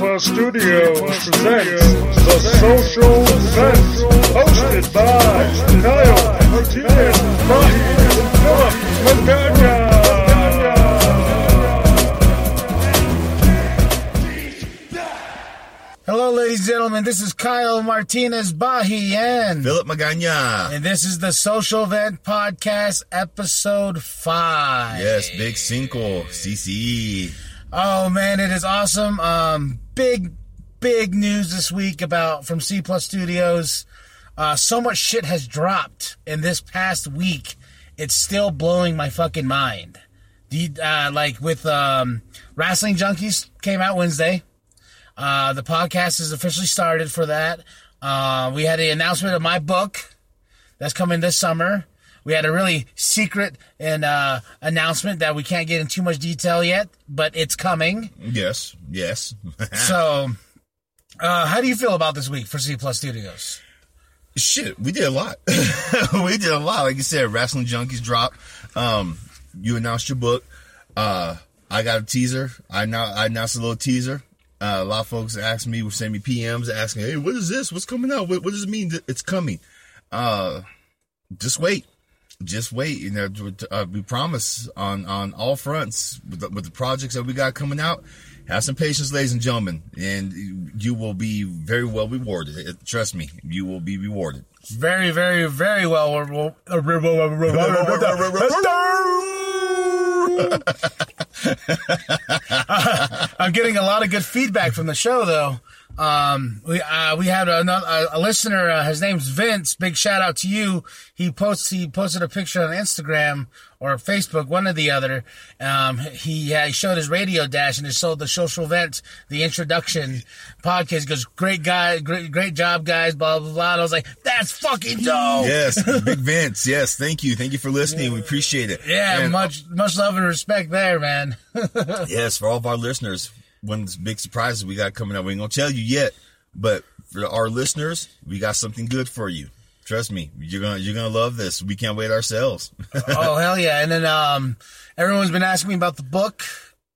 Plus Studios presents The Social Vent, hosted by Kyle Martinez, Mahi, and Philip Magana. Hello, ladies and gentlemen. This is Kyle Martinez Bahi and, Philip Magana. and this is the Social Vent Podcast, episode five. Yes, Big Cinco, CCE. Oh man, it is awesome. Um, big, big news this week about from C Plus Studios. Uh, so much shit has dropped in this past week. It's still blowing my fucking mind. Uh, like with um, Wrestling Junkies came out Wednesday. Uh, the podcast is officially started for that. Uh, we had the announcement of my book that's coming this summer. We had a really secret and uh, announcement that we can't get in too much detail yet, but it's coming. Yes, yes. So, uh, how do you feel about this week for C Plus Studios? Shit, we did a lot. we did a lot. Like you said, Wrestling Junkies drop. Um, you announced your book. Uh, I got a teaser. I now I announced a little teaser. Uh, a lot of folks asked me, were sending me PMs asking, "Hey, what is this? What's coming out? What, what does it mean? that It's coming." Uh, just wait, just wait. You know, uh, we promise on on all fronts with the, with the projects that we got coming out. Have some patience, ladies and gentlemen, and you will be very well rewarded. Uh, Trust me, you will be rewarded. Very, very, very well. I'm getting a lot of good feedback from the show, though. Um, we uh, we had another a, listener. Uh, his name's Vince. Big shout out to you. He posts he posted a picture on Instagram or Facebook, one or the other. Um, he, uh, he showed his radio dash and he showed the Social Vent, the introduction podcast. He goes, great guy, great great job, guys. Blah blah blah. And I was like, that's fucking dope. Yes, Big Vince. Yes, thank you, thank you for listening. We appreciate it. Yeah, And, much much love and respect there, man. Yes, for all of our listeners, one of the big surprises we got coming up. We ain't gonna tell you yet, but for our listeners, we got something good for you. Trust me, you're gonna you're gonna love this. We can't wait ourselves. oh hell yeah! And then um, everyone's been asking me about the book.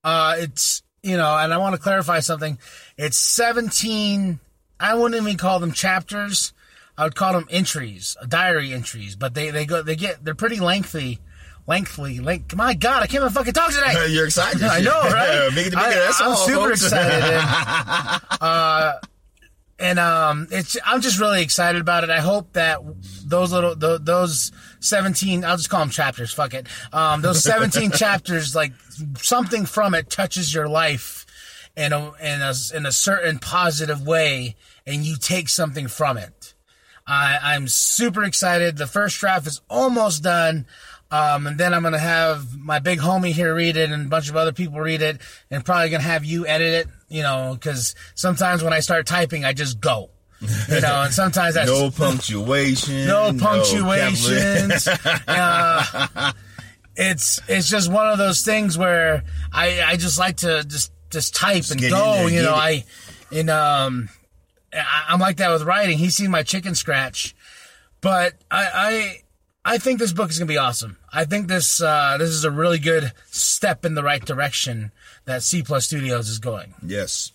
Uh, it's you know, and I want to clarify something. It's seventeen. I wouldn't even call them chapters. I would call them entries, diary entries. But they they go they get they're pretty lengthy. Lengthy, length. My God, I can't even fucking talk today. you're excited. I know, right? Make it bigger. I, That's I'm super excited. And, uh, and um, it's I'm just really excited about it. I hope that those little th- those 17 I'll just call them chapters. Fuck it. Um, those 17 chapters, like something from it touches your life in a in a in a certain positive way, and you take something from it. I, I'm super excited. The first draft is almost done. Um, and then I'm going to have my big homie here read it and a bunch of other people read it and probably going to have you edit it, you know, cause sometimes when I start typing, I just go, you know, and sometimes that's no punctuation. no capitalization. punctuations. uh, it's, it's just one of those things where I, I just like to just, just type and go, there, you know, it. I, and, um, I, I'm like that with writing. He's seen my chicken scratch, but I, I, think this book is gonna be awesome. I think this uh, this is a really good step in the right direction that C Plus Studios is going. Yes,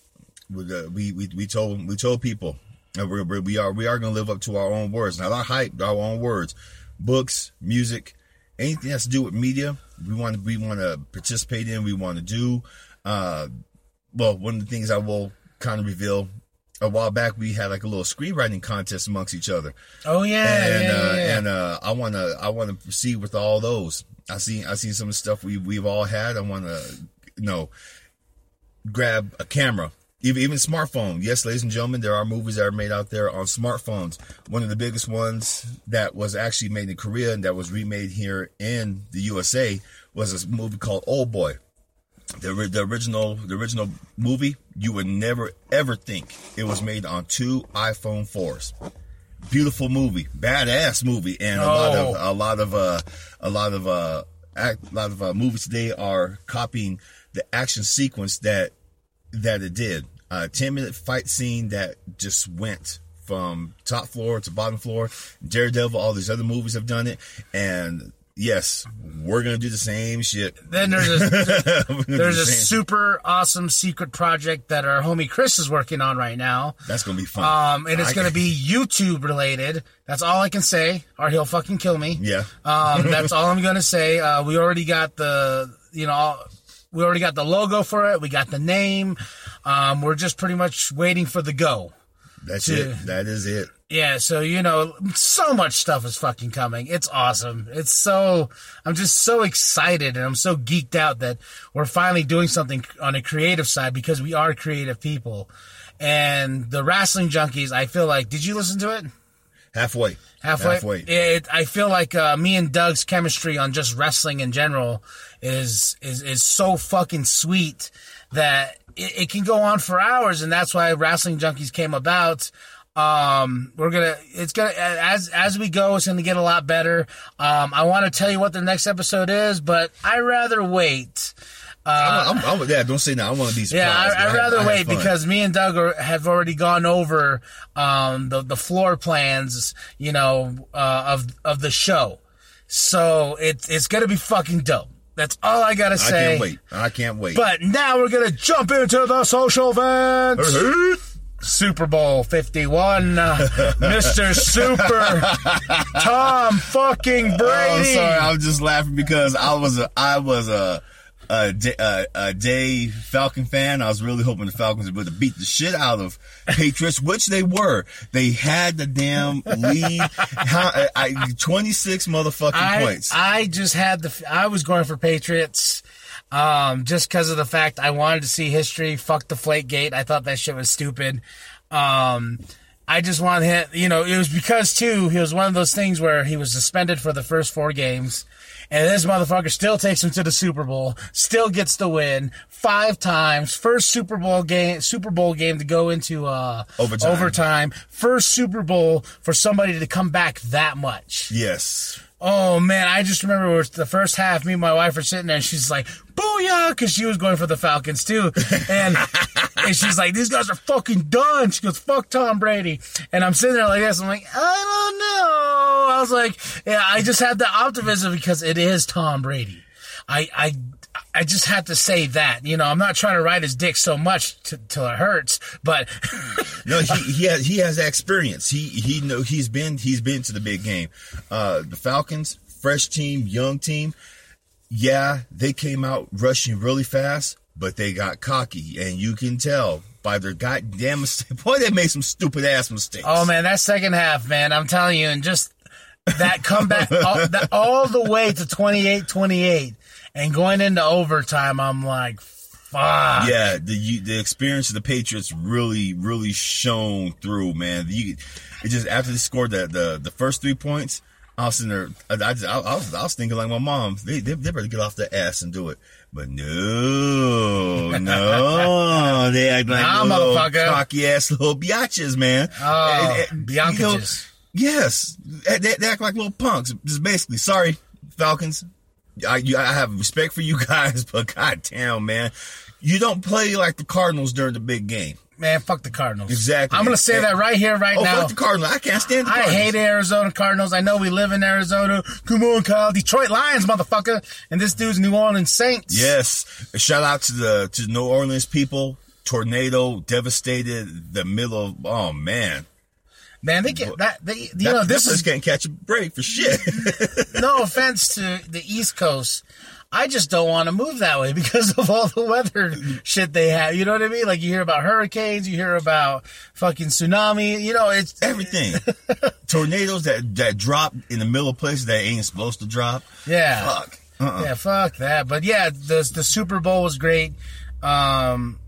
we, uh, we we we told we told people we're, we are we are going to live up to our own words, not our hype, our own words. Books, music, anything that's to do with media, we want to we want to participate in. We want to do. Uh, well, one of the things I will kind of reveal. A while back, we had like a little screenwriting contest amongst each other, Oh yeah, and yeah, uh, yeah, and uh, I want to I want to proceed with all those. I see I see some of the stuff we we've all had. I want to you know grab a camera, even even smartphone. Yes, ladies and gentlemen, there are movies that are made out there on smartphones. One of the biggest ones that was actually made in Korea and that was remade here in the USA was a movie called Old Boy. The, the original the original movie, you would never ever think it was made on two iPhone fours. Beautiful movie, badass movie, and a lot of a lot of uh, a lot of uh, act, a lot of uh, movies today are copying the action sequence that that it did. A ten minute fight scene that just went from top floor to bottom floor. Daredevil, all these other movies have done it, and yes, we're gonna do the same shit. Then there's a, gonna there's the a super awesome secret project that our homie Chris is working on right now. That's gonna be fun. Um, and it's I- going to be YouTube related. That's all I can say, or he'll fucking kill me. Yeah. Um, that's all I'm going to say. Uh, we already got the, you know, we already got the logo for it. We got the name. Um, we're just pretty much waiting for the go. That's to- it. That is it. Yeah, so you know, so much stuff is fucking coming. It's awesome. It's so I'm just so excited and I'm so geeked out that we're finally doing something on a creative side because we are creative people. And the wrestling junkies, I feel like did you listen to it? Halfway. Halfway. Halfway. It, I feel like uh, me and Doug's chemistry on just wrestling in general is is is so fucking sweet that it, it can go on for hours, and that's why Wrestling Junkies came about. Um, we're gonna, it's gonna, as, as we go, it's gonna get a lot better. Um, I want to tell you what the next episode is, but I rather wait. I'm, I'm, I'm, yeah, don't say that. I want to be surprised. Yeah, I, I'd rather I wait because me and Doug are, have already gone over um, the the floor plans, you know, uh, of of the show. So it's it's gonna be fucking dope. That's all I gotta say. I can't wait. I can't wait. But now we're gonna jump into the social vents. Super Bowl 51, uh, Mr. Super Tom fucking Brady. Oh, sorry. I was just laughing because I was a I was a a, a, a day Falcon fan. I was really hoping the Falcons would beat the shit out of Patriots, which they were. They had the damn lead. How, I, I, 26 motherfucking I, points. I just had the. I was going for Patriots, um, just because of the fact I wanted to see history. Fuck the Deflategate. I thought that shit was stupid. Um, I just wanted him. You know, it was because too. He was one of those things where he was suspended for the first four games. And this motherfucker still takes him to the Super Bowl, still gets the win five times. First Super Bowl game, Super Bowl game to go into uh, Overtime. Overtime. First Super Bowl for somebody to come back that much. yes. Oh man, I just remember it was the first half. Me and my wife were sitting there, and she's like, "Booyah!" because she was going for the Falcons too, and and she's like, "These guys are fucking done." She goes, "Fuck Tom Brady," and I'm sitting there like this. I'm like, I don't know. I was like, yeah, I just had the optimism because it is Tom Brady. I I I just had to say that. You know, I'm not trying to ride his dick so much t- till it hurts, but No, he he has he has experience. He he know he's been he's been to the big game. Uh, the Falcons, fresh team, young team. Yeah, they came out rushing really fast, but they got cocky, and you can tell by their goddamn mistake. Boy, they made some stupid ass mistakes. Oh man, that second half, man, I'm telling you, and just that comeback all, that, all the way to 28-28 and going into overtime, I'm like, fuck. Yeah, the you, the experience of the Patriots really really shone through, man. You, it just after they scored the the, the first three points, I was sitting there. I, I, just- I, I was I was thinking like my mom. They, they they better get off their ass and do it. But no, no, they act like Nah, little cocky ass little biatches, man. Oh, and, you know, Yes, they, they act like little punks. Just basically, sorry, Falcons. I, you, I have respect for you guys, but goddamn, man, you don't play like the Cardinals during the big game. Man, fuck the Cardinals. Exactly. I'm gonna say that right here, right Oh, now. fuck the Cardinals! I can't stand the I Cardinals. hate Arizona Cardinals. I know we live in Arizona. Come on, Kyle. Detroit Lions, motherfucker. And this dude's New Orleans Saints. Yes, shout out to the to New Orleans people. Tornado devastated the middle of. Oh man, Man, they get that. They, you that, know, this is can't catch a break for shit. no offense to the East Coast. I just don't want to move that way because of all the weather shit they have. You know what I mean? Like you hear about hurricanes, you hear about fucking tsunami. You know, it's Everything, tornadoes that that drop in the middle of places that ain't supposed to drop. yeah, Fuck. Uh-uh. yeah, fuck that. But yeah, the the Super Bowl was great. Um,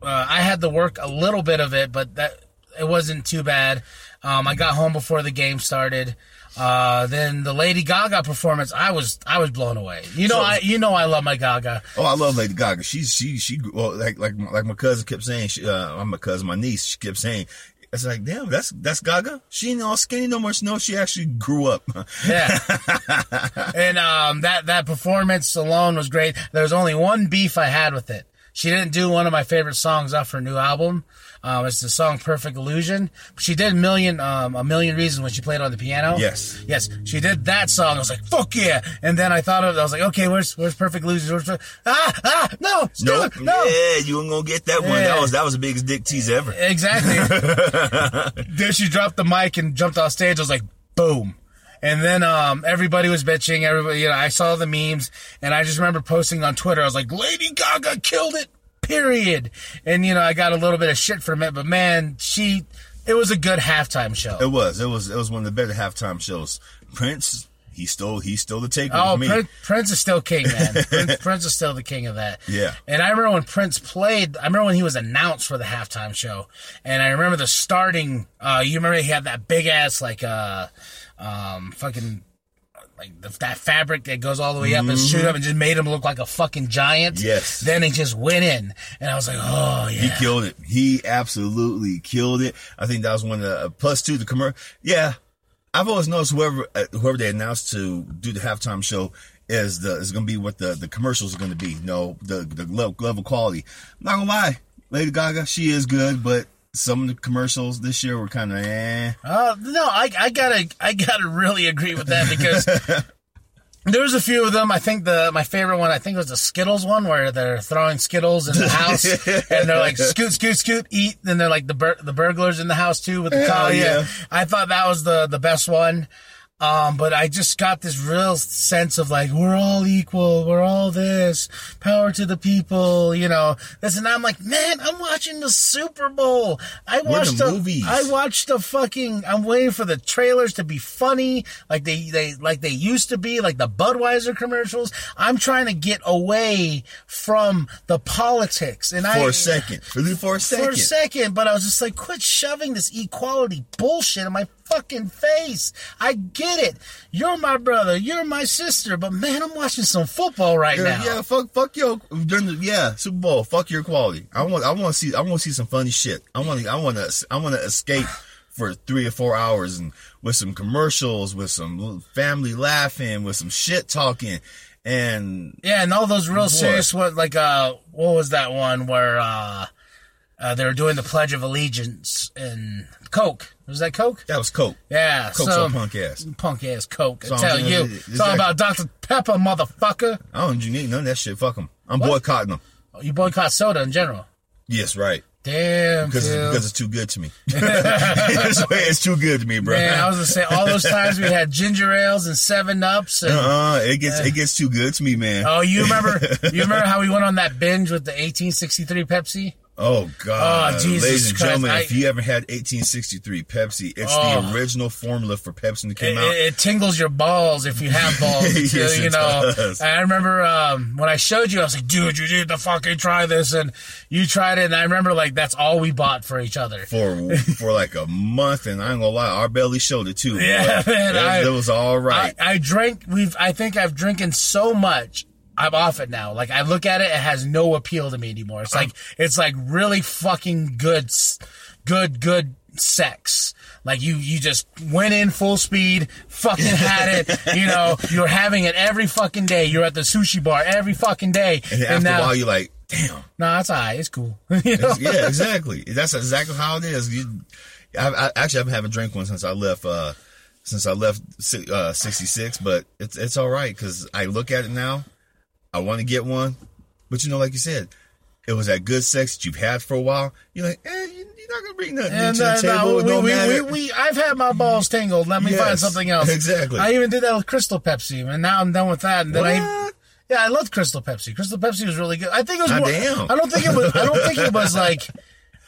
uh, I had to work a little bit of it, but that it wasn't too bad. Um, I got home before the game started. Uh, then the Lady Gaga performance, I was I was blown away. You know, So- I you know I love my Gaga. Oh, I love Lady Gaga. She's she she well, like like like my cousin kept saying. She, uh, I'm my cousin, my niece. She kept saying. It's like, damn, that's that's Gaga. She ain't all skinny no more. No, she actually grew up. Yeah. and um, that that performance alone was great. There was only one beef I had with it. She didn't do one of my favorite songs off her new album. Um, it's the song "Perfect Illusion." She did million, um, a million reasons when she played on the piano. Yes. yes, she did that song. I was like, "Fuck yeah!" And then I thought of, it, I was like, "Okay, where's where's Perfect Illusion?" Where's, ah ah no, No, Stu, no. yeah, you ain't gonna get that one. Yeah. That was that was the biggest dick tease ever. Exactly. then she dropped the mic and jumped off stage. I was like, boom. And then um, everybody was bitching. Everybody, you know, I saw the memes, and I just remember posting on Twitter. I was like, "Lady Gaga killed it." Period. And you know, I got a little bit of shit from it, but man, she, it was a good halftime show. It was. It was. It was one of the better halftime shows. Prince, he stole. He stole the take Oh, with me. Prince, Prince is still king, man. Prince, Prince is still the king of that. Yeah. And I remember when Prince played. I remember when he was announced for the halftime show, and I remember the starting. Uh, you remember he had that big ass like uh, um, fucking. Like the, that fabric that goes all the way up and shoot up and just made him look like a fucking giant. Mm-hmm. Yes. Then he just went in, and I was like, oh yeah. He killed it. He absolutely killed it. I think that was one of the uh, plus two. The commercial. Yeah, I've always noticed whoever uh, whoever they announced to do the halftime show is the is going to be what the the commercials are going to be. No, the the level, level quality. I'm not gonna lie, Lady Gaga, she is good, but some of the commercials this year were kind of eh. Uh, no, I, I gotta, I gotta really agree with that because there was a few of them. I think the my favorite one, I think was the Skittles one, where they're throwing Skittles in the house and they're like scoot, scoot, scoot, eat. Then they're like the bur- the burglars in the house too with the collar. Yeah. yeah. I thought that was the the best one. Um, but I just got this real sense of like we're all equal, we're all this, power to the people, you know. This and I'm like, man, I'm watching the Super Bowl. I watched the the movies. I watched the fucking. I'm waiting for the trailers to be funny, like they they like they used to be, like the Budweiser commercials. I'm trying to get away from the politics, and I For a second, for a second. for a second, but I was just like, quit shoving this equality bullshit in my fucking face. I get it. You're my brother. You're my sister. But man, I'm watching some football right Yeah, now. yeah, fuck, fuck your during the yeah Super Bowl. Fuck your quality. I want, I want to see, I want to see some funny shit. I want, to, I want to, I want to escape for three or four hours and with some commercials, with some family laughing, with some shit talking, and Yeah, and all those real Boy. serious what like uh what was that one where uh, uh they were doing the Pledge of Allegiance in Coke. Was that Coke? that was Coke. Yeah. Coke's so punk ass. punk ass Coke. I So I'm tell you. It's all about Dr. Pepper, motherfucker. I don't need none of that shit. Fuck them. I'm What? boycotting them. Oh, You boycott soda in general. Yes, right. Damn, Because dude. because it's too good to me. it's, it's too good to me, bro. Man, I was gonna say all those times we had ginger ales and seven ups and uh, it gets it gets too good to me, man. Oh, you remember you remember how we went on that binge with the 1863 Pepsi? Oh God, Oh, Jesus ladies and Christ, gentlemen, I- if you ever had 1863 Pepsi, it's Oh. the original formula for Pepsi that It, came out. it, it tingles your balls if you have balls. Yes, you, it you know, does. I remember um, when I showed you, I was like, "Dude, you need to fucking try this," and you tried it, and I remember like that's all we bought for each other. for for like a month, and I ain't gonna lie, our belly showed it too. Yeah, man, it, I- it was all right. I, I drank. We've. I think I've drinking so much. I'm off it now. Like I look at it, it has no appeal to me anymore. It's like it's like really fucking good, good, good sex. Like you, you just went in full speed, fucking had it. You know, you're having it every fucking day. You're at the sushi bar every fucking day. and after now, a while, you're like, damn. no, it's alright. It's cool. you know? yeah, exactly. That's exactly how it is. You, I, I actually I haven't drank one since I left. Uh, since I left uh, 66, but it's it's all right because I look at it now. I want to get one, but you know, like you said, it was that good sex that you've had for a while. You're like, eh, you- you're not gonna bring nothing And to the uh, table. no, we, we, we, we, I've had my balls tangled. Let me Yes, find something else. exactly. I even did that with Crystal Pepsi, and now I'm done with that. And then I, yeah, I loved Crystal Pepsi. Crystal Pepsi was really good. I think it was. Ah, More. I don't think it was. I don't think it was like.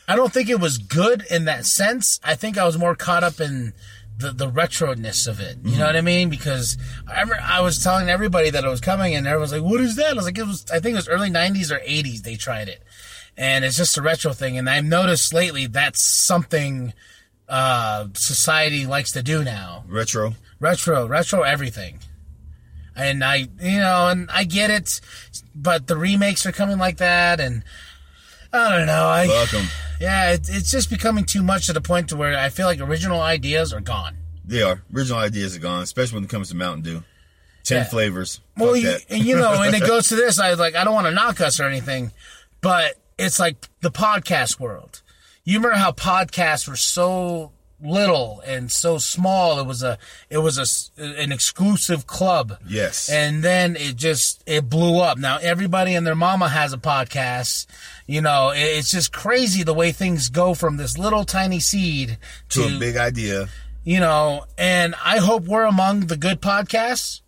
I don't think it was good in that sense. I think I was more caught up in the the retroness of it. You know what I mean? Because I remember I was telling everybody that it was coming, and everyone's like, "What is that?" I was like, "It was." I think it was early '90s or '80s they tried it, and it's just a retro thing. And I've noticed lately that's something uh, society likes to do now retro. retro retro everything and i you know and i get it but the remakes are coming like that and i don't know i Welcome. yeah it, it's just becoming too much to the point to where i feel like original ideas are gone They are original ideas are gone, especially when it comes to Mountain Dew. Ten Yeah. flavors. well you, and you know and it goes to this i like i don't want to knock us or anything but it's like the podcast world. You remember how podcasts were so little and so small. It was a it was a an exclusive club. Yes. And then it just it blew up. Now everybody and their mama has a podcast. You know, it- it's just crazy the way things go from this little tiny seed to to, a big idea. you know, and I hope we're among the good podcasts.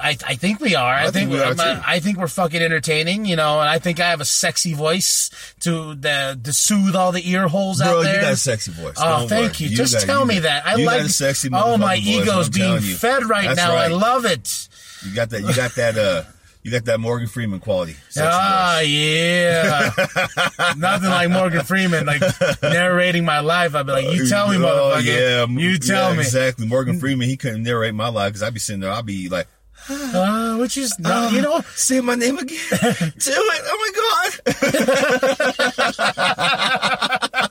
I, I think we are. I, think think, we are, too. I think we're fucking entertaining, you know, and I think I have a sexy voice to the to soothe all the ear holes Bro, out there. you got a sexy voice. Oh, Don't thank worry. you. Just got- tell you me got- that. I you like. got a sexy oh, my voice, ego's being fed right That's now. I love it. You got that. You got that. Uh, you got that Morgan Freeman quality. Ah, voice. yeah. Nothing like Morgan Freeman, like narrating my life. I'd be like, "You tell me, Oh, motherfucker. yeah, you tell yeah, me." exactly. Morgan Freeman, he couldn't narrate my life because I'd be sitting there. I'd be like, Uh, which is, no, you know, say my name again. Do it. Oh my god.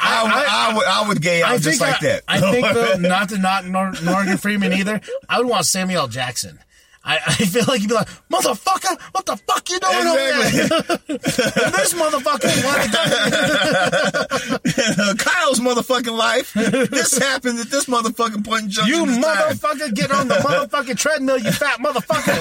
I, would, I, would, I would gay out just like I, that. I think though, not to Nor- Morgan Freeman either. I would want Samuel Jackson. I, I feel like you'd be like, motherfucker, what the fuck you doing over there? this motherfucker wanted Kyle's motherfucking life. This happened at this motherfucking point in junction. You this time. motherfucker, get on the motherfucking treadmill, you fat motherfucker.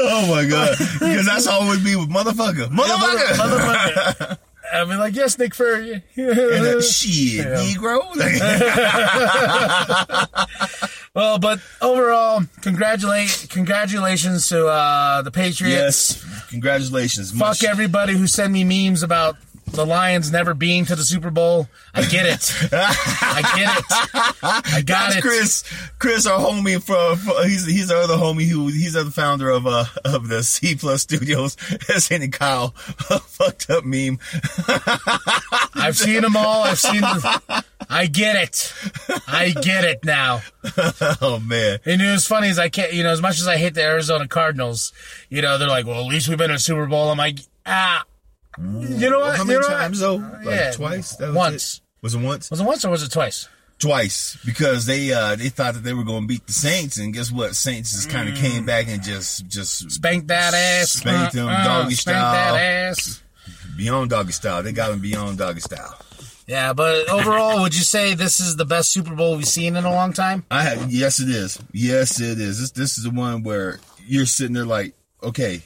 Oh my god! Because that's how it would be with motherfucker, motherfucker. motherfucker. I'd be like, yes, Nick Fury. And shit, Yeah. Negro. well, but overall, congratulate, congratulations to uh, the Patriots. yes, congratulations. Fuck Much- everybody who sent me memes about the Lions never being to the Super Bowl. I get it. I get it. I got That's it. Chris. Chris, our homie from, from- he's he's our other homie who he's the founder of uh of the C Plus Studios. Sending Kyle a fucked up meme. I've seen them all. I've seen. The, I get it. I get it now. oh man, And it was funny as I can't, you know, as much as I hate the Arizona Cardinals, you know, they're like, well, at least we've been in a Super Bowl. I'm like, ah, you know what? how You many know what? times though? Like yeah, twice. That was once. it? Was it once? Was it once or was it twice? Twice because they uh they thought that they were going to beat the Saints, and guess what? Saints just kind of came back and just just Spank that ass. Spanked them Uh, uh, doggy spank style. that ass. beyond doggy style. They got them beyond doggy style. Yeah, but overall, would you say this is the best Super Bowl we've seen in a long time? I have, yes, it is. Yes, it is. This this is the one where you're sitting there like, okay,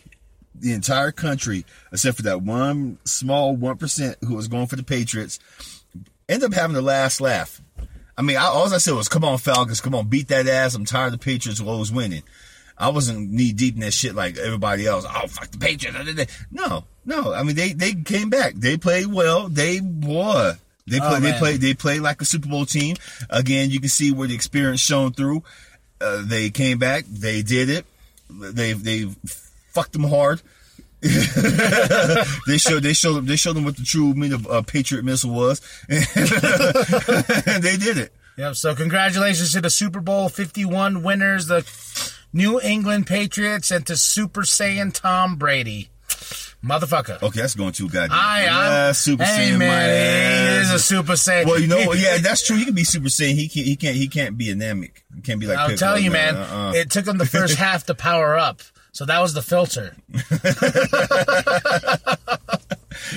the entire country, except for that one small one percent who was going for the Patriots, end up having the last laugh. I mean, I, all I said was, "Come on, Falcons, come on, beat that ass." I'm tired of the Patriots always winning. I wasn't knee deep in that shit like everybody else. Oh, fuck the Patriots. No, no. I mean, they they came back. They played well. They boy. They Oh, they play. They play like a Super Bowl team. Again, you can see where the experience shone through. Uh, they came back. They did it. They they fucked them hard. they showed they showed them they showed them what the true meaning of a Patriot missile was. and they did it. Yep. So congratulations to the Super Bowl 51 winners, the New England Patriots, and to Super Saiyan Tom Brady. Motherfucker. Okay, that's going too goddamn. I, I'm, Super hey Saiyan, man, my he is a Super Saiyan. Well, you know, yeah, that's true. He can be Super Saiyan. He can't. He can't. He can't be anemic. He can't be like. I'll Piccolo, tell you, man, Uh-uh. it took him the first half to power up. So that was the filter.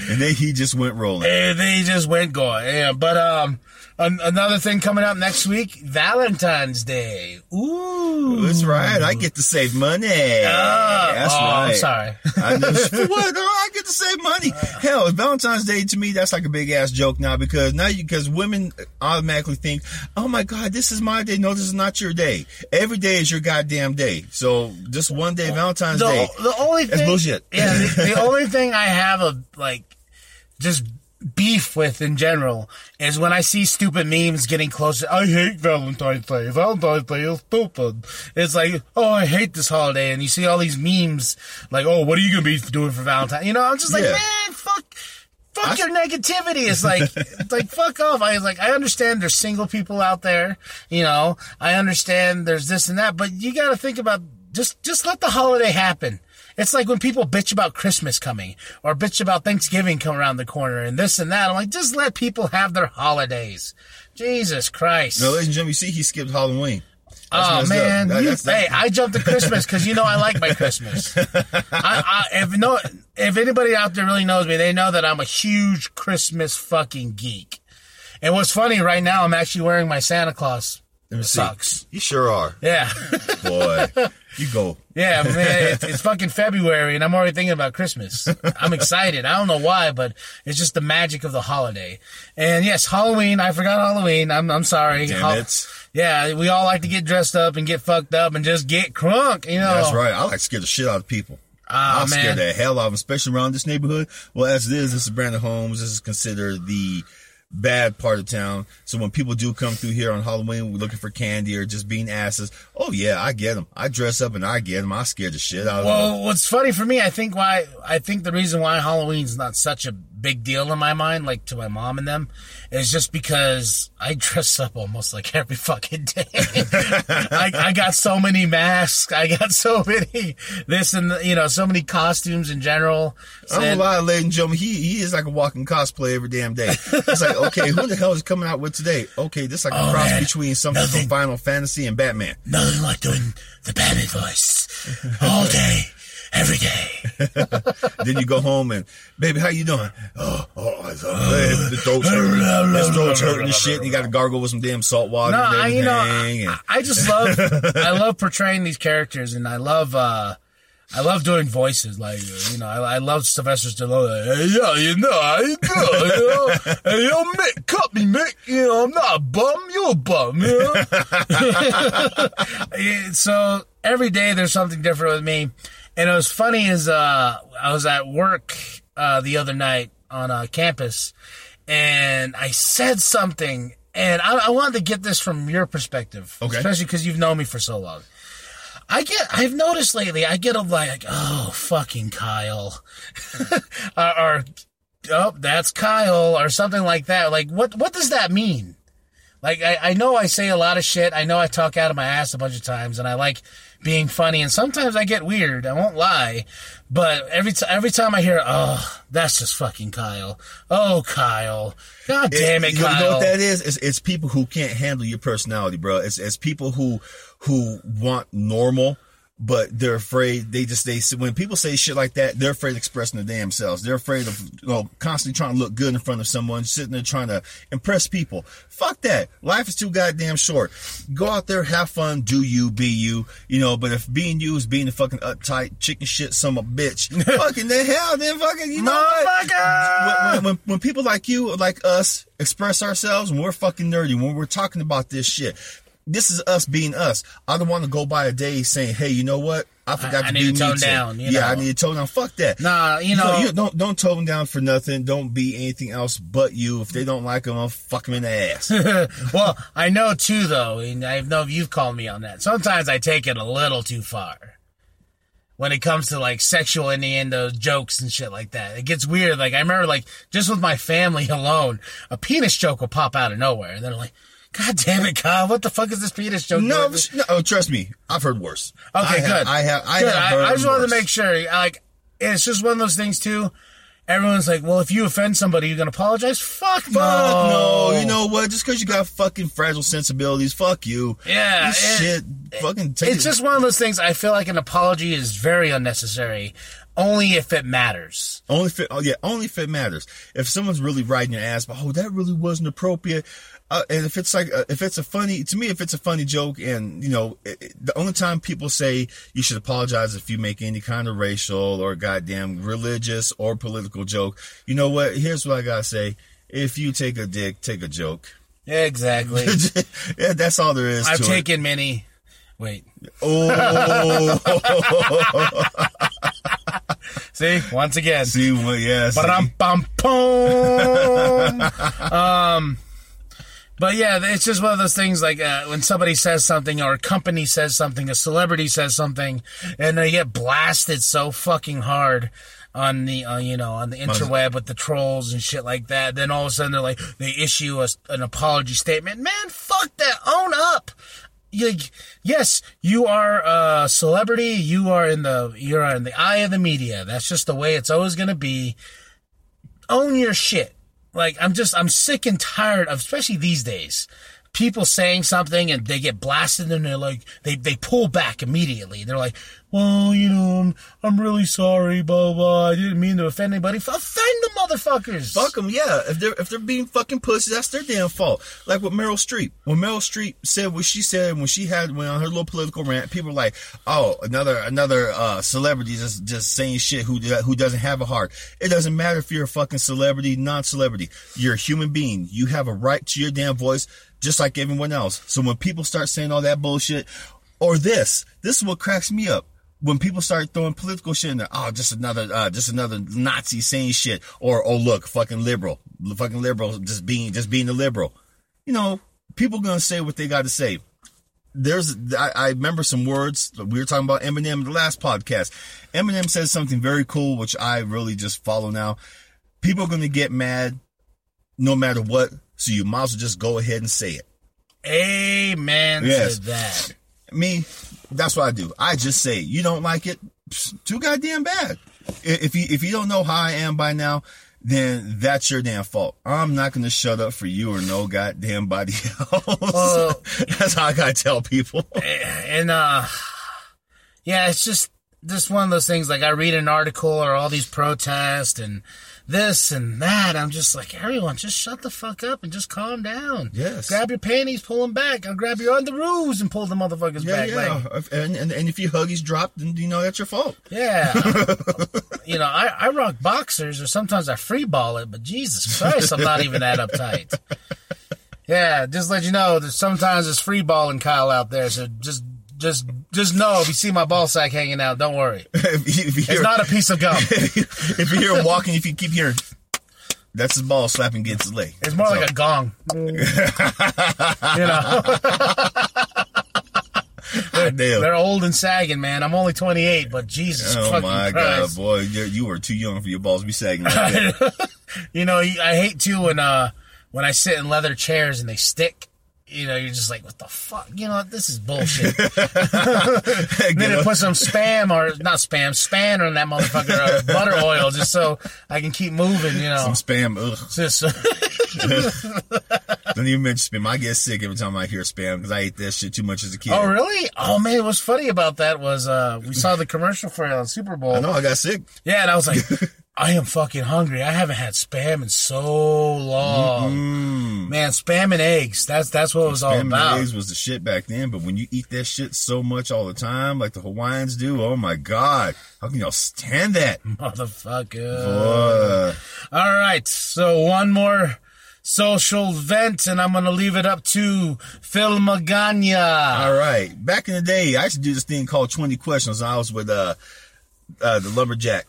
and then he just went rolling. And then he just went going. Yeah, but um, an- another thing coming up next week, Valentine's Day. Ooh, That's right. I get to save money. Ah, that's oh, right. I'm sorry. I know. For what? Oh, I get to save money. Hell, Valentine's Day to me, that's like a big ass joke now because now you because women automatically think, oh my god, this is my day. No, this is not your day. Every day is your goddamn day. So just one day, Valentine's the, Day. the only That's thing, bullshit. Yeah, the, the only thing I have a like just beef with in general is when I see stupid memes getting closer. I hate Valentine's Day. Valentine's Day is stupid. It's like, oh, I hate this holiday, and you see all these memes like, oh, what are you gonna be doing for Valentine? You know, I'm just like, Yeah. man, fuck. Fuck I- your negativity. It's like, it's like, fuck off. I was like, I understand there's single people out there, you know, I understand there's this and that, but you gotta think about, just, just let the holiday happen. It's like when people bitch about Christmas coming or bitch about Thanksgiving coming around the corner and this and that. I'm like, just let people have their holidays. Jesus Christ. No, ladies and gentlemen, you see, he skipped Halloween. Oh man, That- you, that's- hey, I jumped to Christmas because you know I like my Christmas. I, I, if no, if anybody out there really knows me, they know that I'm a huge Christmas fucking geek. And what's funny right now, I'm actually wearing my Santa Claus Let me see. socks. You sure are, Yeah, boy. you go. yeah, man, it's, it's fucking February, and I'm already thinking about Christmas. I'm excited. I don't know why, but it's just the magic of the holiday. And yes, Halloween. I forgot Halloween. I'm I'm sorry. Damn it. Yeah, we all like to get dressed up and get fucked up and just get crunk. You know, That's right. I like to scare the shit out of people. Ah, I'll scare man. the hell out of them, especially around this neighborhood. Well, as it is, this is Brandon Holmes. This is considered the bad part of town. So when people do come through here on Halloween, we're looking for candy or just being asses. Oh yeah, I get them. I dress up and I get them. I scare the shit out of them. Well, what's funny for me, I think why I think the reason why Halloween's not such a big deal in my mind, like to my mom and them, is just because I dress up almost like every fucking day. I, I got so many masks. I got so many this and the, you know so many costumes in general. I'm And- gonna lie, ladies and gentlemen, he he is like a walking cosplay every damn day. It's like, okay, who the hell is coming out with today? Okay, this is like a Oh, cross man. between something Nothing. from Final Fantasy and Batman. nothing like doing the Batman voice all day, every day. then you go home and, baby, how you doing? Oh, oh, it's, uh, the throat's hurting. This throat's hurting and shit. And you got to gargle with some damn salt water No, and I, you know, I, I just love, I love portraying these characters, and I love, uh, I love doing voices. Like, you know, I, I love Sylvester Stallone. Like, hey, yeah, you know, how you doing? You know, hey, yo, Mick, cut me, Mick. You know, I'm not a bum. You're a bum. You know. So every day there's something different with me, and it was funny is uh, I was at work uh, the other night on uh, campus, and I said something, and I, I wanted to get this from your perspective, Okay. especially because you've known me for so long. I get, I've noticed lately, I get a like, oh, fucking Kyle, or, or oh, that's Kyle, or something like that. Like, what, what does that mean? Like, I, I know I say a lot of shit. I know I talk out of my ass a bunch of times, and I like being funny. And sometimes I get weird. I won't lie. But every t- every time I hear, oh, that's just fucking Kyle. Oh, Kyle. God damn it, Kyle. You know what that is? It's, it's people who can't handle your personality, bro. It's, it's people who who want normal, but they're afraid. They just they when people say shit like that, they're afraid of expressing their damn selves. They're afraid of you know constantly trying to look good in front of someone, sitting there trying to impress people. Fuck that. Life is too goddamn short. Go out there, have fun, do you, be you. You know, but if being you is being a fucking uptight chicken shit, some a bitch, fucking the hell, then fucking you know what? When, when, when people like you, like us, express ourselves, when we're fucking nerdy, when we're talking about this shit, this is us being us. I don't want to go by a day saying, "Hey, you know what? I forgot I to need be to me tone today." down, you yeah, I know. need to tone down. Fuck that. Nah, you know- you don't don't tone them down for nothing. Don't be anything else but you. If they don't like them, I'll fuck them in the ass. well, I know too, though, and I know you've called me on that. Sometimes I take it a little too far when it comes to like sexual innuendo jokes and shit like that. It gets weird. Like I remember, like just with my family alone, a penis joke will pop out of nowhere, and they're like, "God damn it, Kyle, what the fuck is this penis joke?" no, doing?" no, oh, trust me, I've heard worse. Okay, I have, good. I have. I Good. have heard I, I just wanted worse. to make sure. Like, it's just one of those things too. Everyone's like, "Well, if you offend somebody, you're gonna apologize." Fuck, Fuck no. no. You know what? Just because you got fucking fragile sensibilities, fuck you. Yeah, This it- shit. Fucking take it's it- just one of those things. I feel like an apology is very unnecessary, only if it matters. Only if it, oh yeah, only if it matters. If someone's really riding your ass, but oh, that really wasn't appropriate. Uh, and if it's like, uh, if it's a funny, to me, if it's a funny joke, and you know, it, it- the only time people say you should apologize if you make any kind of racial or goddamn religious or political joke. You know what? Here's what I gotta say: if you take a dick, take a joke. Yeah, exactly. yeah, that's all there is. I've taken many. Wait, Oh, see once again. see, well, yeah. see. Um, but yeah, it's just one of those things like uh, when somebody says something or a company says something, a celebrity says something, and they get blasted so fucking hard on the uh, you know on the interweb with the trolls and shit like that. Then all of a sudden they're like they issue a, an apology statement. Man, fuck that. Own up. You, yes, you are a celebrity. You are in the you're in the eye of the media. That's just the way it's always gonna be own your shit. Like I'm just I'm sick and tired of especially these days people saying something and they get blasted and they're like they they pull back immediately. They're like, well, you know, I'm, I'm really sorry, blah blah. I didn't mean to offend anybody. Offend the motherfuckers. Fuck them, yeah. If they're if they're being fucking pussies, that's their damn fault. Like with Meryl Streep, when Meryl Streep said what she said when she had when on her little political rant, people were like, "Oh, another another uh, celebrity just just saying shit who who doesn't have a heart." It doesn't matter if you're a fucking celebrity, non-celebrity. You're a human being. You have a right to your damn voice, just like everyone else. So when people start saying all that bullshit, or this, this is what cracks me up when people start throwing political shit in there, oh, just another, uh, just another Nazi saying shit, or oh, look, fucking liberal, fucking liberal, just being, just being a liberal. You know, people gonna say what they got to say. There's, I, I remember some words we were talking about Eminem in the last podcast. Eminem says something very cool, which I really just follow now. People are gonna get mad, no matter what. So you might as well just go ahead and say it. Amen Yes. to that. me, that's what I do. I just say, you don't like it, psh, too goddamn bad. If you if you don't know how I am by now, then that's your damn fault. I'm not gonna shut up for you or no goddamn body else. Well- that's how I gotta tell people. and uh yeah it's just just one of those things like i read an article or all these protests and this and that i'm just like everyone just shut the fuck up and just calm down Yes. grab your panties pull them back I'll grab your underoos and pull the motherfuckers Yeah, back yeah. like and, and and if your huggies drop, then you know that's your fault. yeah you know I, I rock boxers or sometimes i free ball it but jesus christ i'm not even that uptight yeah just let you know that sometimes it's free balling kyle out there so just just just know if you see my ball sack hanging out don't worry if, you, if you hear It's not a piece of gum. if you hear him walking, if you keep hearing, that's his ball slapping against his leg. It's more like a gong. you know, Damn. they're old and sagging, man. I'm only 28, but Jesus Oh fucking my Christ. god, boy, you're, you were too young for your balls to be sagging like that. You know, I hate too when uh when I sit in leather chairs and they stick. You know, you're just like, what the fuck? You know, what? this is bullshit. then they put some spam or not spam, span on that motherfucker, uh, butter oil, just so I can keep moving. You know, Some spam. Ugh. just Don't even mention spam. I get sick every time I hear spam because I ate that shit too much as a kid. oh really? Oh man, what's funny about that was uh we saw the commercial for it on Super Bowl. I know I got sick. Yeah, and I was like, I am fucking hungry. I haven't had spam in so long. Man, spam and eggs. That's that's what it was all Spam and about. eggs was the shit back then, but when you eat that shit so much all the time, like the Hawaiians do, oh my god, how can y'all stand that? Motherfucker. All right, so one more social vent, and I'm gonna leave it up to Phil Magana. all right, back in the day, I used to do this thing called Twenty Questions. I was with uh, uh the lumberjack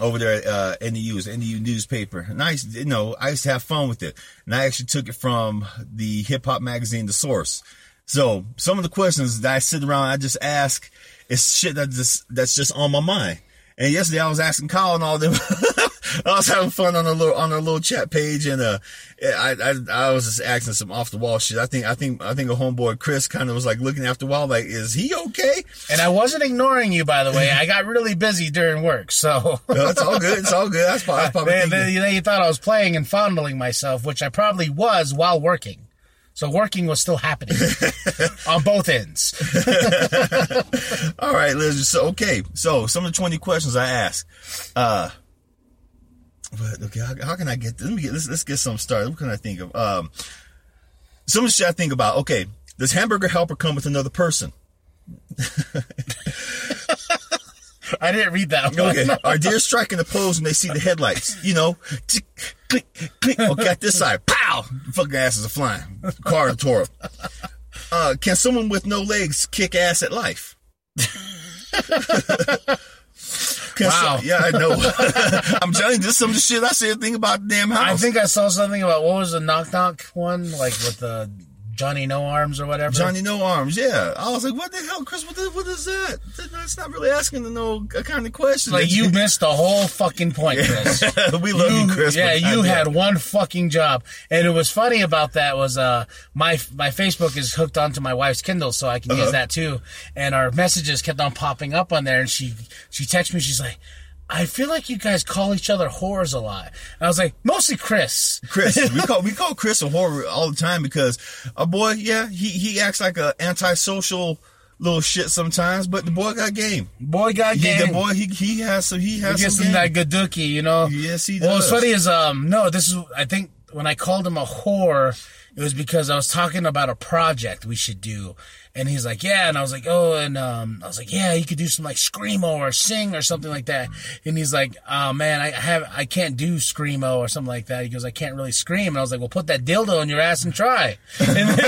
over there at uh, NAU's NAU newspaper, and I used to, you know I used to have fun with it, and I actually took it from the hip hop magazine, The Source. So some of the questions that I sit around, I just ask, is shit that just that's just on my mind. And yesterday I was asking Kyle and all them. I was having fun on a little on a little chat page, and uh, I I, I was just asking some off the wall shit. I think I think I think a homeboy Chris kind of was like looking after a while, like, is he okay? And I wasn't ignoring you, by the way. I got really busy during work, so. No, it's all good. It's all good. That's probably, that's probably They, thinking- they, they thought I was playing and fondling myself, which I probably was while working. So working was still happening on both ends. All right, Liz. So okay, so some of the twenty questions I asked. Uh, but okay, how, how can I get? Let me get. Let's let's get some started. What can I think of? Um, some of the shit I think about. Okay, does hamburger helper come with another person? I didn't read that one. Okay, are deer striking the pose when they see the headlights? You know, click, click. Okay, at this side, pow! Fucking asses are flying. Car tore up. Uh, can someone with no legs kick ass at life? Wow. yeah, I know. I'm telling you, this is some of the shit I said. Think about the damn house. I think I saw something about what was the knock knock one, like with the Johnny No Arms or whatever. Johnny No Arms. Yeah, I was like, what the hell, Chris? What, the, what is that? That's not really asking the no a kind of question. like you missed the whole fucking point, Chris. we love you, Chris. yeah, you had one fucking job, and it was funny about that was uh my my Facebook is hooked onto my wife's Kindle, so I can Uh-huh. use that too. And our messages kept on popping up on there, and she she texted me, she's like. I feel like you guys call each other whores a lot. And I was like, mostly Chris. Chris, we call we call Chris a horror all the time because a boy, yeah, he he acts like a antisocial little shit sometimes, but the boy got game. Boy got He, game. the boy, he he has some he He has gets some that good dookie, you know? Yes, he Well, what's does. funny is, um, no, this is, I think when I called him a whore, it was because I was talking about a project we should do. And he's like, yeah. And I was like, oh, and, um, I was like, yeah, you could do some like screamo or sing or something like that. And he's like, oh man, I have, I can't do screamo or something like that. He goes, I can't really scream. And I was like, well, put that dildo in your ass and try. And,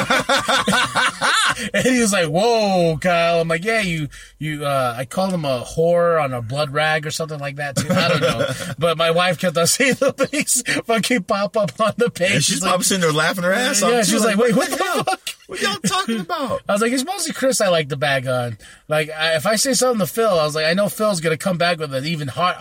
and he was like, whoa, Kyle. I'm like, yeah, you, you, uh, I called him a whore on a blood rag or something like that too. I don't know. But my wife kept on seeing the things fucking pop up on the page. and she's like, sitting there laughing her ass off. yeah, she's like, wait, what the hell? fuck? What y'all talking about? I was like, it's mostly Chris I like to bag on. Like, I, if I say something to Phil, I was like, I know Phil's gonna come back with an even hot,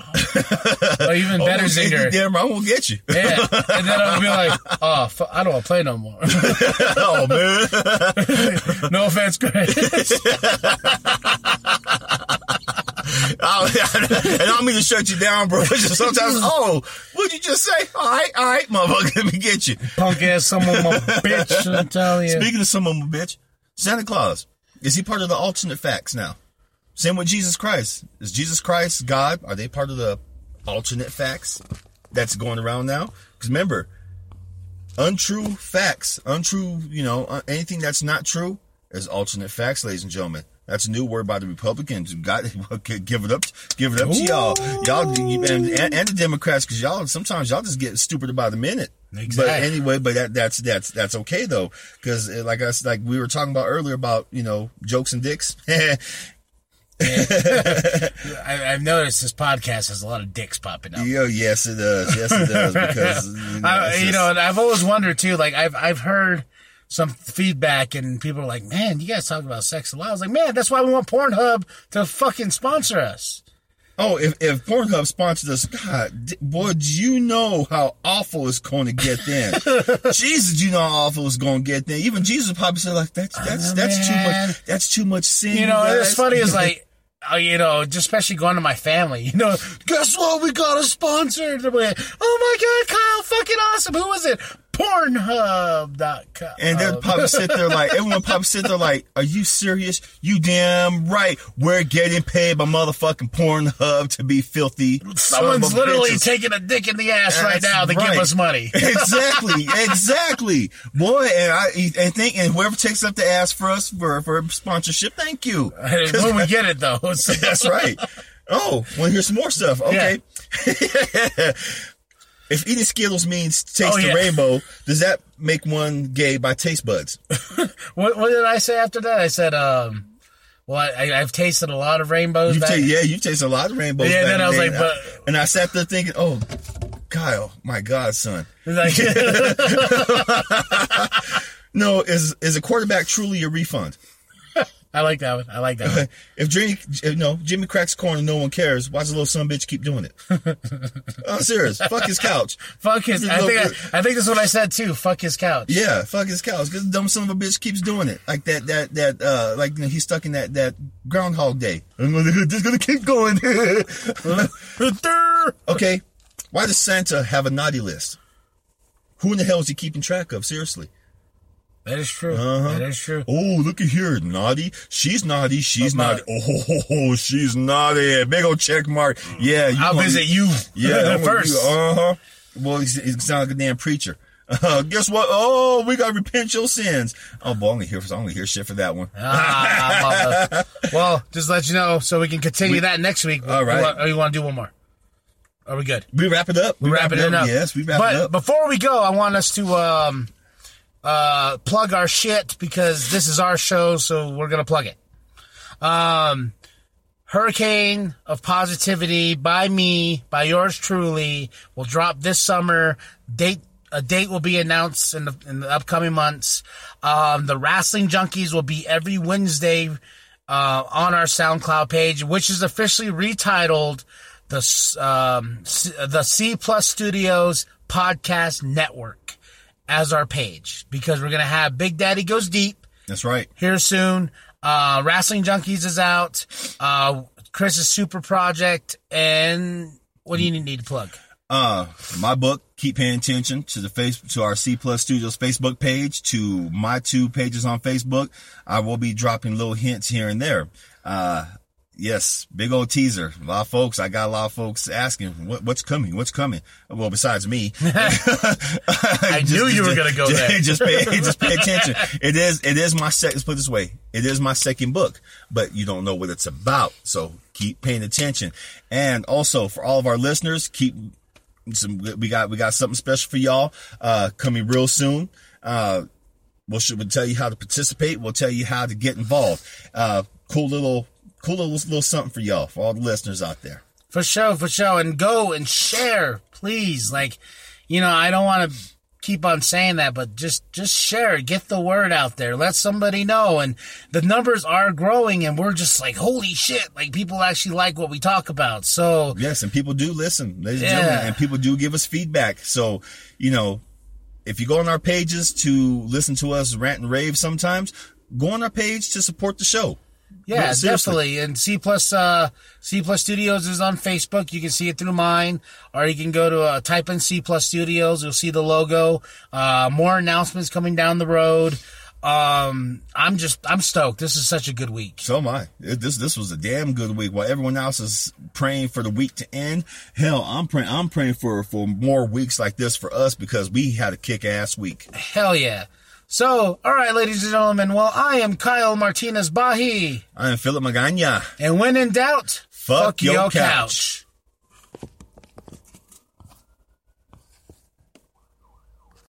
or even better oh, zinger. Damn, I'm gonna get you. Yeah, and then I'll be like, oh, I don't want to play no more. oh man. no offense, Chris. I, I don't mean to shut you down, bro. Just sometimes, oh, what'd you just say? All right, all right, motherfucker, let me get you. Punk ass, someone, my bitch. I'm telling you. Speaking to some of my bitch, Santa Claus is he part of the alternate facts now? Same with Jesus Christ. Is Jesus Christ God? Are they part of the alternate facts that's going around now? Because remember, untrue facts, untrue, you know, uh, anything that's not true is alternate facts, ladies and gentlemen. That's a new word by the Republicans. Got give it up, give it up to y'all, y'all, and, and, and the Democrats, because y'all sometimes y'all just get stupid by the minute. Exactly. But anyway, but that, that's that's that's okay though, because eh, like us, like we were talking about earlier about you know jokes and dicks. I, I've noticed this podcast has a lot of dicks popping up. Yo, yes it does, yes it does, because you know, I, you just... know and I've always wondered too. Like I've I've heard some feedback, and people are like, "Man, you guys talk about sex a lot." I was like, "Man, that's why we want Pornhub to fucking sponsor us." Oh, if, if Pornhub sponsored us, God, boy, do you know how awful it's going to get then? Jesus, you know how awful it's going to get then? Even Jesus probably said like, that's, that's, Oh, that's too much, that's too much sin. You know, it's funny is like. Uh, you know, just especially going to my family, you know, guess what? We got a sponsor. Like, oh my God, Kyle, fucking awesome. Who was it? Pornhub.com. and they'll probably sit there like, everyone probably sit there like, are you serious? You damn right. We're getting paid by motherfucking Pornhub to be filthy. Someone's son of a literally bitches. taking a dick in the ass right now to right. give us money. exactly, exactly, boy. And I and think and whoever takes up the ass for us for for sponsorship, thank you. when we get it though. That's right. Oh, want to hear some more stuff? Okay. If eating Skittles means taste Oh, yeah. the rainbow, does that make one gay by taste buds? What, what did I say after that? I said, um, well, I, I've tasted a lot of rainbows. You back- ta- yeah, you taste a lot of rainbows. Yeah, then I was like, day. but- and I sat there thinking, oh, Kyle, my God, son. Like, No, is is a quarterback truly a refund? I like that one. I like that one. If Jimmy, if, no, Jimmy cracks corn and no one cares, why does the little son bitch keep doing it? I'm serious. Fuck his couch. Fuck his. I think. I, I think that's what I said too. Fuck his couch. Yeah, fuck his couch. Because dumb son of a bitch keeps doing it. Like that, that, that, uh, like you know, he's stuck in that, that Groundhog Day. I'm gonna, just gonna keep going. okay. Why does Santa have a naughty list? Who in the hell is he keeping track of? Seriously. That is true. Uh-huh. That is true. Oh, look at here. Naughty. She's naughty. She's About- naughty. Oh, she's naughty. Big old check mark. Yeah. You I'll visit you. Yeah. first. Uh huh. Well, he's, he sounds like a damn preacher. Uh, guess what? Oh, we gotta repent your sins. Oh, boy, I'm gonna hear, I'm gonna hear shit for that one. Ah, well, just to let you know, so we can continue that next week. All right. You want, or you want to do one more? Are we good? We wrap it up. We, wrap it up. Yes, we wrap but it up. But before we go, I want us to um, uh, plug our shit because this is our show, so we're gonna plug it. Um, Hurricane of Positivity by me, by yours truly, will drop this summer. Date a date will be announced in the in the upcoming months. Um, the Wrestling Junkies will be every Wednesday uh, on our SoundCloud page, which is officially retitled the um, C- the C Plus Studios Podcast Network as our page because we're gonna have Big Daddy Goes Deep That's right. here soon. Uh, Wrestling Junkies is out. Uh, Chris's super project, and what do you need to plug? Uh, my book, keep paying attention to the face, to our C Plus Studios Facebook page, to my two pages on Facebook. I will be dropping little hints here and there. Uh, yes, big old teaser. A lot of folks, I got a lot of folks asking, what, what's coming? What's coming? Well, besides me. I knew you were gonna go just, there. Just pay, just pay attention. It is, it is my second, let's put it this way. It is my second book, but you don't know what it's about. So keep paying attention. And also for all of our listeners, keep some, we got, we got something special for y'all, uh, coming real soon. Uh, we'll, we'll tell you how to participate. We'll tell you how to get involved. Uh, cool little, cool little, little something for y'all, for all the listeners out there. For sure, for sure. And go and share, please. Like, you know, I don't want to keep on saying that, but just just share it. Get the word out there. Let somebody know. And the numbers are growing and we're just like, holy shit, like people actually like what we talk about. So Yes, and people do listen, ladies and gentlemen, and people do give us feedback. So, you know, if you go on our pages to listen to us rant and rave sometimes, go on our page to support the show. Yeah, definitely. And C plus uh, C plus Studios is on Facebook. You can see it through mine, or you can go to uh, type in C plus Studios. You'll see the logo. Uh, more announcements coming down the road. Um, I'm just I'm stoked. This is such a good week. So am I. It- This this was a damn good week. While everyone else is praying for the week to end, hell, I'm praying. I'm praying for for more weeks like this for us because we had a kick ass week. Hell yeah. So, all right, ladies and gentlemen. Well, I am Kyle Martinez Bahi, I am Philip Magana. and when in doubt, Fuck your couch.